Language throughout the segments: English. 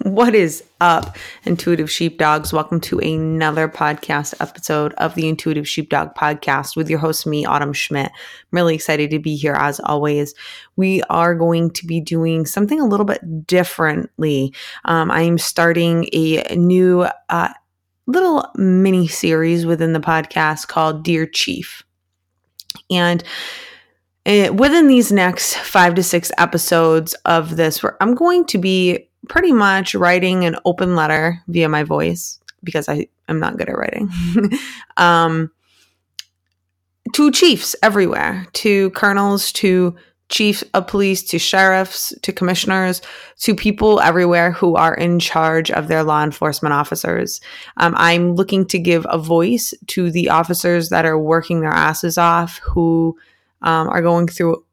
What is up, intuitive sheepdogs? Welcome to another podcast episode of the Intuitive Sheepdog Podcast with your host, me, Autumn Schmidt. I'm really excited to be here as always. We are going to be doing something a little bit differently. Um, I'm starting a new uh, little mini series within the podcast called Dear Chief. And it, eh, within these next five to six episodes of this, where I'm going to be pretty much writing an open letter via my voice because I am not good at writing. um, to chiefs everywhere, to colonels, to chiefs of police, to sheriffs, to commissioners, to people everywhere who are in charge of their law enforcement officers. Um, I'm looking to give a voice to the officers that are working their asses off, who um, are going through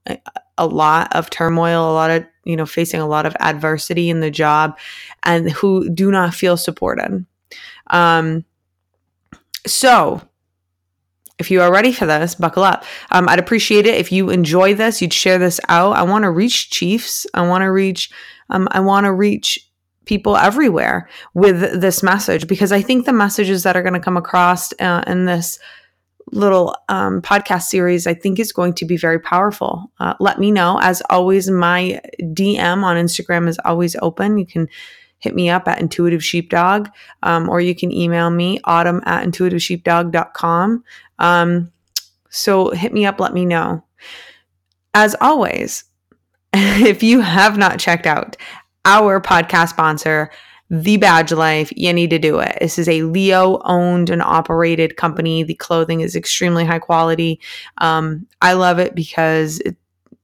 a, lot of turmoil, a lot of you know, facing a lot of adversity in the job and who do not feel supported. Um, so, if you are ready for this, buckle up. Um, I'd appreciate it if you enjoy this, you'd share this out. I want to reach chiefs. I want to reach. Um, I want to reach people everywhere with this message because I think the messages that are going to come across uh, in this little um, podcast series I think is going to be very powerful. Uh, let me know. As always, my DM on Instagram is always open. You can hit me up at Intuitive Sheepdog um, or you can email me, autumn at intuitivesheepdog.com. Um, so hit me up, let me know. As always, if you have not checked out our podcast sponsor, the badge life you need to do it. This is a leo owned and operated company. The clothing is extremely high quality. Um, i love it because it,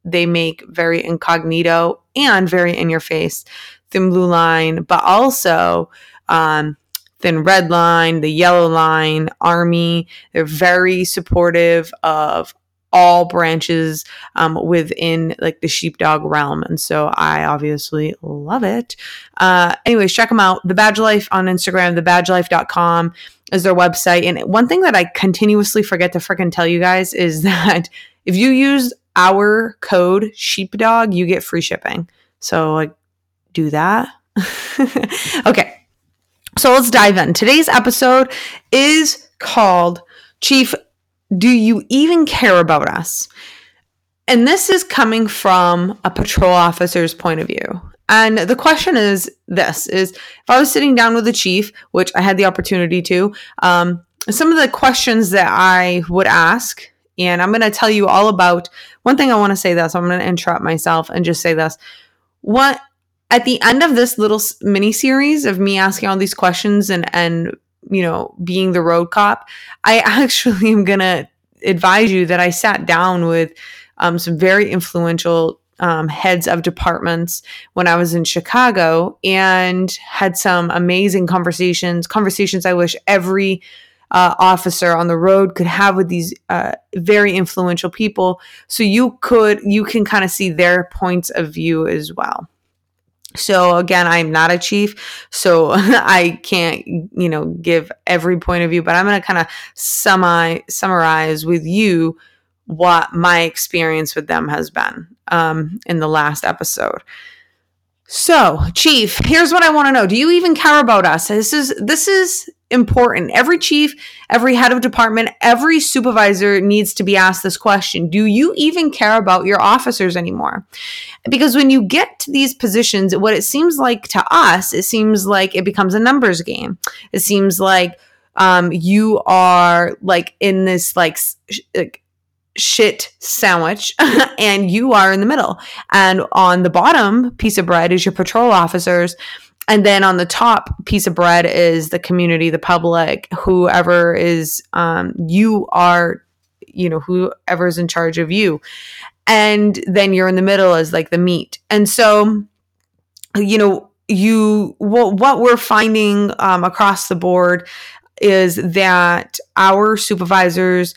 they make very incognito and very in your face thin blue line but also um, thin red line the yellow line army. They're very supportive of all branches um, within like the sheepdog realm. And so I obviously love it. Uh, anyways, check them out. The Badge Life on Instagram, thebadgelife.com is their website. And one thing that I continuously forget to freaking tell you guys is that if you use our code sheepdog, you get free shipping. So like do that. okay. So let's dive in. Today's episode is called Chief do you even care about us? And this is coming from a patrol officer's point of view. And the question is this is if I was sitting down with the chief, which I had the opportunity to, um, some of the questions that I would ask, and I'm going to tell you all about one thing I want to say this. I'm going to interrupt myself and just say this. What at the end of this little mini series of me asking all these questions and and you know, being the road cop, I actually am going to advise you that I sat down with um, some very influential um, heads of departments when I was in Chicago and had some amazing conversations, conversations I wish every uh, officer on the road could have with these uh, very influential people. So you could, you can kind of see their points of view as well. So again, I'm not a chief, so I can't, you know, give every point of view, but I'm going to kind of semi summarize with you what my experience with them has been um, in the last episode. So, chief, here's what I want to know. Do you even care about us? This is this is important. Every chief, every head of department, every supervisor needs to be asked this question. Do you even care about your officers anymore? Because when you get to these positions, what it seems like to us, it seems like it becomes a numbers game. It seems like um, you are like in this like, sh- like shit sandwich and you are in the middle. And on the bottom piece of bread is your patrol officers and then on the top piece of bread is the community, the public, whoever is um, you are, you know, whoever is in charge of you, and then you're in the middle as like the meat. And so, you know, you what, what we're finding um, across the board is that our supervisors,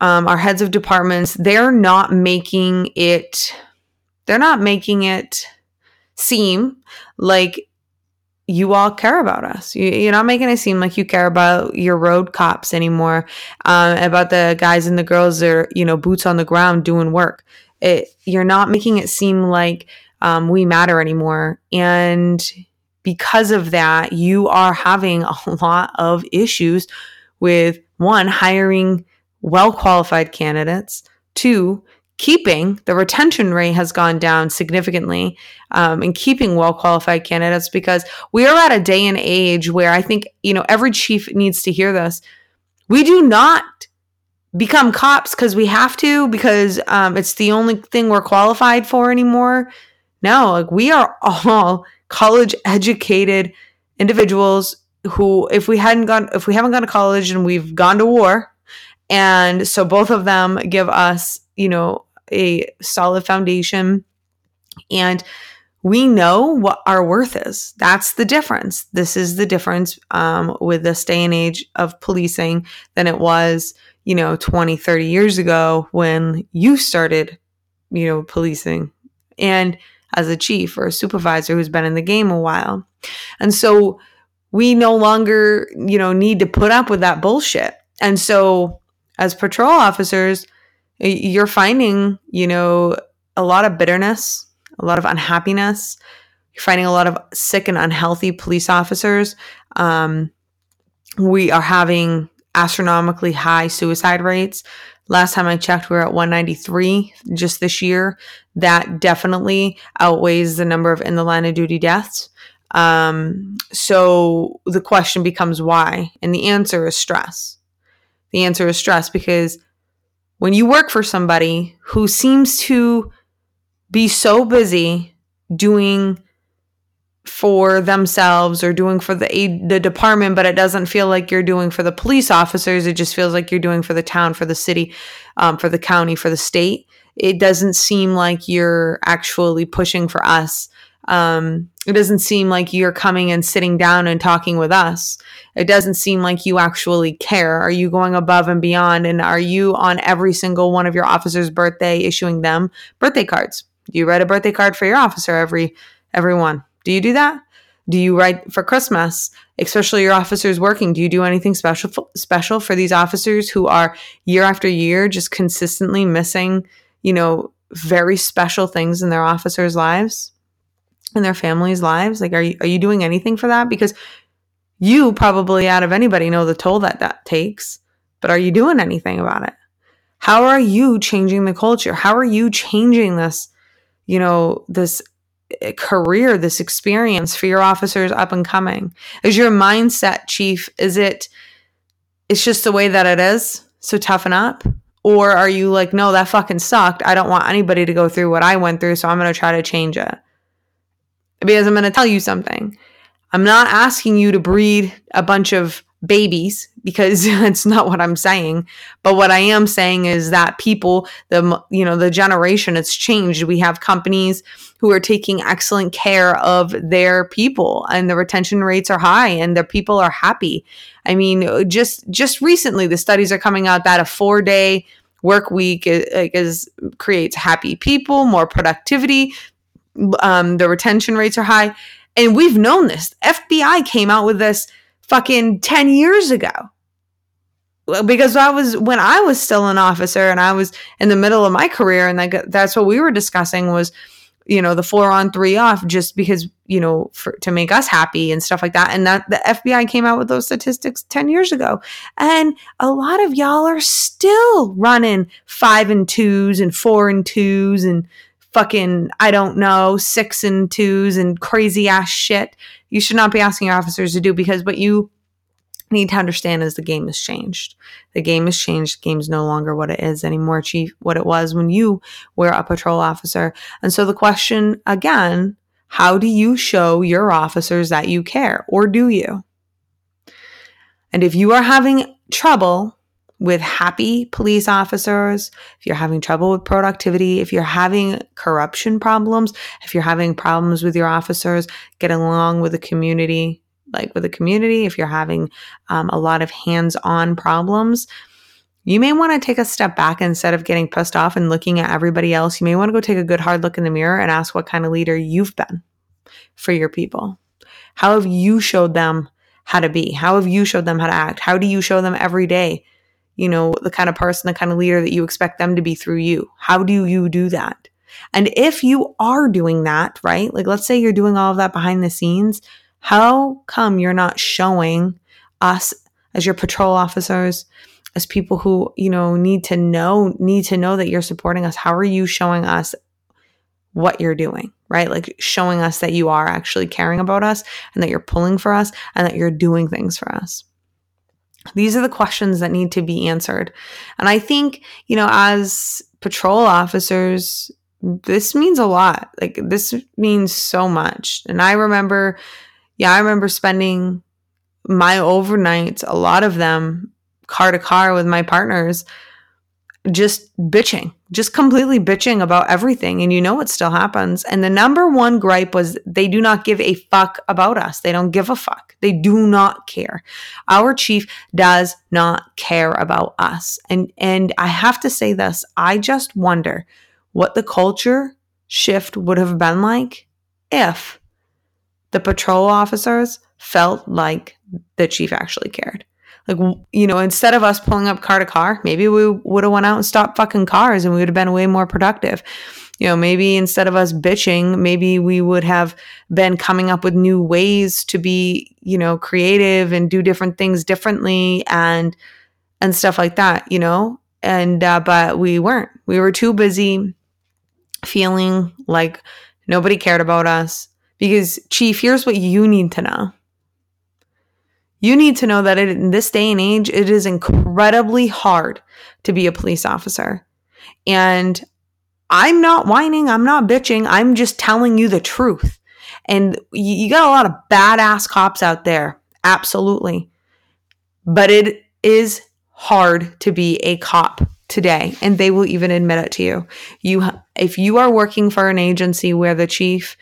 um, our heads of departments, they're not making it. They're not making it seem like you all care about us. You, are not making it seem like you care about your road cops anymore, um, about the guys and the girls that are, you know, boots on the ground doing work. It, you're not making it seem like um, we matter anymore. And because of that, you are having a lot of issues with one, hiring well qualified candidates, two, keeping the retention rate has gone down significantly um, in keeping well qualified candidates because we are at a day and age where I think, you know, every chief needs to hear this. We do not become cops because we have to, because um, it's the only thing we're qualified for anymore. No, like we are all college educated individuals who, if we hadn't gone, if we haven't gone to college and we've gone to war, and so both of them give us, you know, a solid foundation and we know what our worth is. That's the difference. This is the difference um, with this day and age of policing than it was, you know, 20, 30 years ago when you started, you know, policing and as a chief or a supervisor who's been in the game a while. And so we no longer, you know, need to put up with that bullshit. And so as patrol officers, you're finding, you know, a lot of bitterness, a lot of unhappiness. You're finding a lot of sick and unhealthy police officers. Um, we are having astronomically high suicide rates. Last time I checked, we were at 193 just this year. That definitely outweighs the number of in the line of duty deaths. Um, so the question becomes why? And the answer is stress. The answer is stress because when you work for somebody who seems to be so busy doing for themselves or doing for the the department but it doesn't feel like you're doing for the police officers it just feels like you're doing for the town for the city um, for the county for the state it doesn't seem like you're actually pushing for us um, it doesn't seem like you're coming and sitting down and talking with us. It doesn't seem like you actually care. Are you going above and beyond? And are you on every single one of your officers' birthday issuing them birthday cards? Do you write a birthday card for your officer every every one? Do you do that? Do you write for Christmas, especially your officers working? Do you do anything special special for these officers who are year after year just consistently missing, you know, very special things in their officers' lives? In their families' lives? Like, are you, are you doing anything for that? Because you probably out of anybody know the toll that that takes, but are you doing anything about it? How are you changing the culture? How are you changing this, you know, this eh, career, this experience for your officers up and coming? Is your mindset, chief, is it, it's just the way that it is? So toughen up? Or are you like, no, that fucking sucked. I don't want anybody to go through what I went through, so I'm going to try to change it because I'm going to tell you something. I'm not asking you to breed a bunch of babies because that's not what I'm saying. But what I am saying is that people, the you know, the generation it's changed. We have companies who are taking excellent care of their people and the retention rates are high and the people are happy. I mean, uh, just just recently the studies are coming out that a 4-day work week uh, is, is creates happy people, more productivity, um, the retention rates are high. And we've known this. FBI came out with this fucking 10 years ago. Because I was when I was still an officer and I was in the middle of my career, and like that's what we were discussing was, you know, the four on three off, just because you know, for, to make us happy and stuff like that. And that the FBI came out with those statistics 10 years ago. And a lot of y'all are still running five and twos and four and twos and fucking, I don't know, six and twos and crazy ass shit. You should not be asking your officers to do because what you need to understand is the game has changed. The game has changed. The game's no longer what it is anymore, Chief, what it was when you were a patrol officer. And so the question again, how do you show your officers that you care or do you? And if you are having trouble with happy police officers, if you're having trouble with productivity, if you're having corruption problems, if you're having problems with your officers getting along with the community, like with the community, if you're having um, a lot of hands on problems, you may want to take a step back instead of getting pissed off and looking at everybody else. You may want to go take a good hard look in the mirror and ask what kind of leader you've been for your people. How have you showed them how to be? How have you showed them how to act? How do you show them every day you know, the kind of person, the kind of leader that you expect them to be through you. How do you do that? And if you are doing that, right? Like let's say you're doing all of that behind the scenes, How come you're not showing us as your patrol officers, as people who, you know, need to know, need to know that you're supporting us? How are you showing us what you're doing, right? Like showing us that you are actually caring about us and that you're pulling for us and that you're doing things for us. These are the questions that need to be answered. And I think, you know, as patrol officers, this means a lot. Like this means so much. And I remember, yeah, I remember spending my overnights, a lot of them car to car with my partners, just bitching, just completely bitching about everything. And you know it still happens. And the number one gripe was they do not give a fuck about us. They don't give a fuck. They do not care. Our chief does not care about us. And and I have to say this, I just wonder what the culture shift would have been like if the patrol officers felt like the chief actually cared. Like, you know, instead of us pulling up car to car, maybe we would have went out and stopped fucking cars and we would have been way more productive. You know, maybe instead of us bitching, maybe we would have been coming up with new ways to be, you know, creative and do different things differently and and stuff like that, you know? And uh, but we weren't. We were too busy feeling like nobody cared about us. Because, Chief, here's what you need to know. You need to know that in this day and age, it is incredibly hard to be a police officer. And I'm not whining, I'm not bitching, I'm just telling you the truth. And you, got a lot of badass cops out there, absolutely. But it is hard to be a cop today and they will even admit it to you. You if you are working for an agency where the chief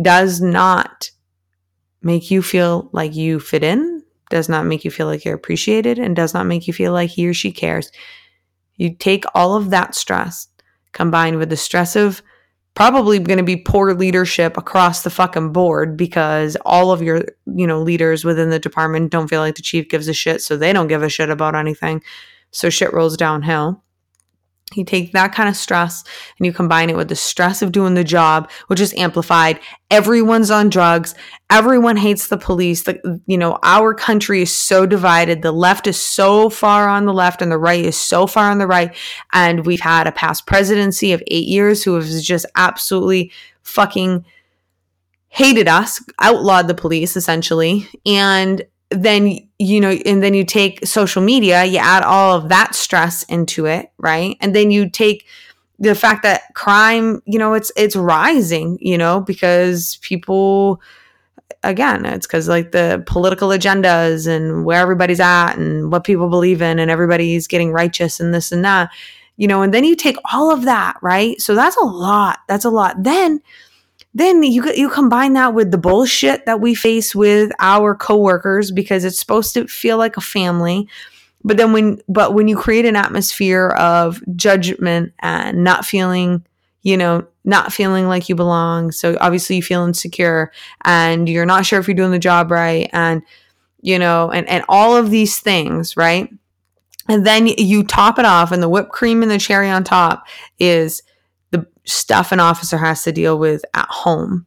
does not make you feel like you fit in, does not make you feel like you're appreciated and does not make you feel like he or she cares. You take all of that stress combined with the stress of probably going to be poor leadership across the fucking board because all of your, you know, leaders within the department don't feel like the chief gives a shit, so they don't give a shit about anything. So shit rolls downhill. You take that kind of stress and you combine it with the stress of doing the job, which is amplified. Everyone's on drugs. Everyone hates the police. The, you know, our country is so divided. The left is so far on the left and the right is so far on the right. And we've had a past presidency of eight years who has just absolutely fucking hated us, outlawed the police essentially. And then you know and then you take social media you add all of that stress into it right? And then you take the fact that crime you know it's it's rising you know because people again it's because like the political agendas and where everybody's at and what people believe in and everybody's getting righteous and this and that you know and then you take all of that right? So that's a lot that's a lot. Then then you you combine that with the bullshit that we face with our coworkers because it's supposed to feel like a family. But then when but when you create an atmosphere of judgment and not feeling you know not feeling like you belong. So obviously you feel insecure and you're not sure if you're doing the job right and you know and and all of these things right? And then you top it off and the whipped cream and the cherry on top is stuff an officer has to deal with at home.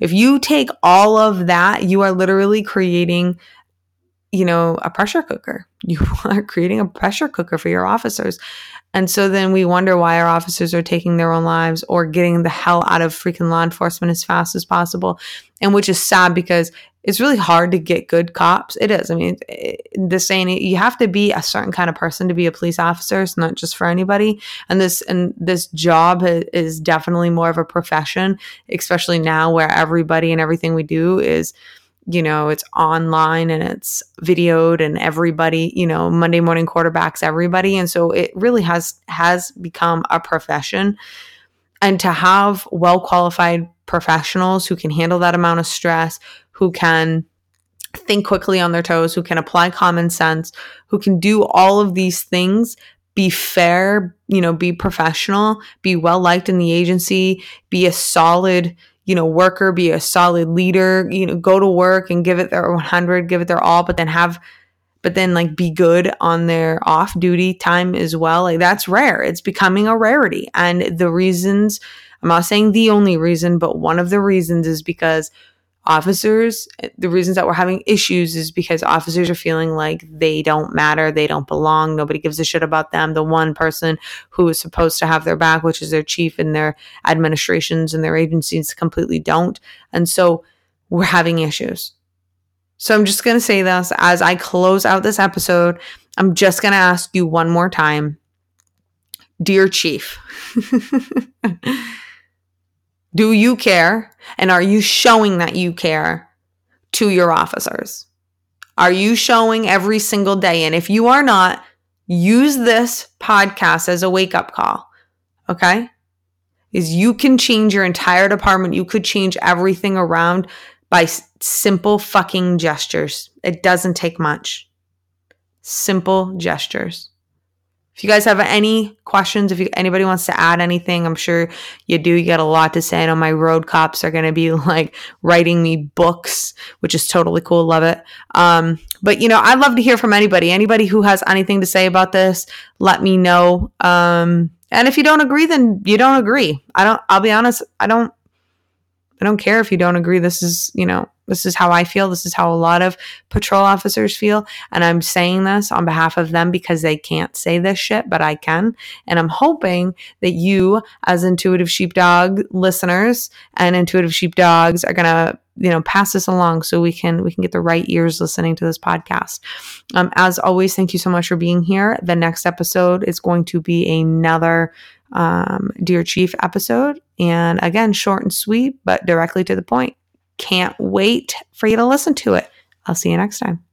If you take all of that, you are literally creating, you know, a pressure cooker. You are creating a pressure cooker for your officers. And so then we wonder why our officers are taking their own lives or getting the hell out of freaking law enforcement as fast as possible. And which is sad because it's really hard to get good cops. It is. I mean, eh, the saying you have to be a certain kind of person to be a police officer. It's not just for anybody. And this and this job is definitely more of a profession, especially now where everybody and everything we do is, you know, it's online and it's videoed and everybody, you know, Monday morning quarterbacks everybody, and so it really has has become a profession. And to have well qualified professionals who can handle that amount of stress, who can think quickly on their toes, who can apply common sense, who can do all of these things, be fair, you know, be professional, be well liked in the agency, be a solid, you know, worker, be a solid leader, you know, go to work and give it their 100, give it their all, but then have but then like be good on their off duty time as well. Like that's rare. It's becoming a rarity. And the reasons, I'm not saying the only reason, but one of the reasons is because officers, the reasons that we're having issues is because officers are feeling like they don't matter, they don't belong, nobody gives a shit about them. The one person who is supposed to have their back, which is their chief and their administrations and their agencies, completely don't. And so we're having issues. So I'm just going to say this as I close out this episode. I'm just going to ask you one more time Dear Chief, do you care? And are you showing that you care to your officers? Are you showing every single day? And if you are not, use this podcast as a wake up call. Okay? Is you can change your entire department. You could change everything around by simple fucking gestures. It doesn't take much. Simple gestures. If you guys have any questions, if you, anybody wants to add anything, I'm sure you do. You got a lot to say. I know my road cops are going to be like writing me books, which is totally cool. Love it. Um, but you know, I'd love to hear from anybody. Anybody who has anything to say about this, let me know. Um, and if you don't agree, then you don't agree. I don't. I'll be honest. I don't. I don't care if you don't agree. This is, you know, this is how I feel. This is how a lot of patrol officers feel. And I'm saying this on behalf of them because they can't say this shit, but I can. And I'm hoping that you, as intuitive sheepdog listeners and intuitive sheepdogs, are going to you know pass this along so we can we can get the right ears listening to this podcast um, as always thank you so much for being here the next episode is going to be another um, dear chief episode and again short and sweet but directly to the point can't wait for you to listen to it. I'll see you next time.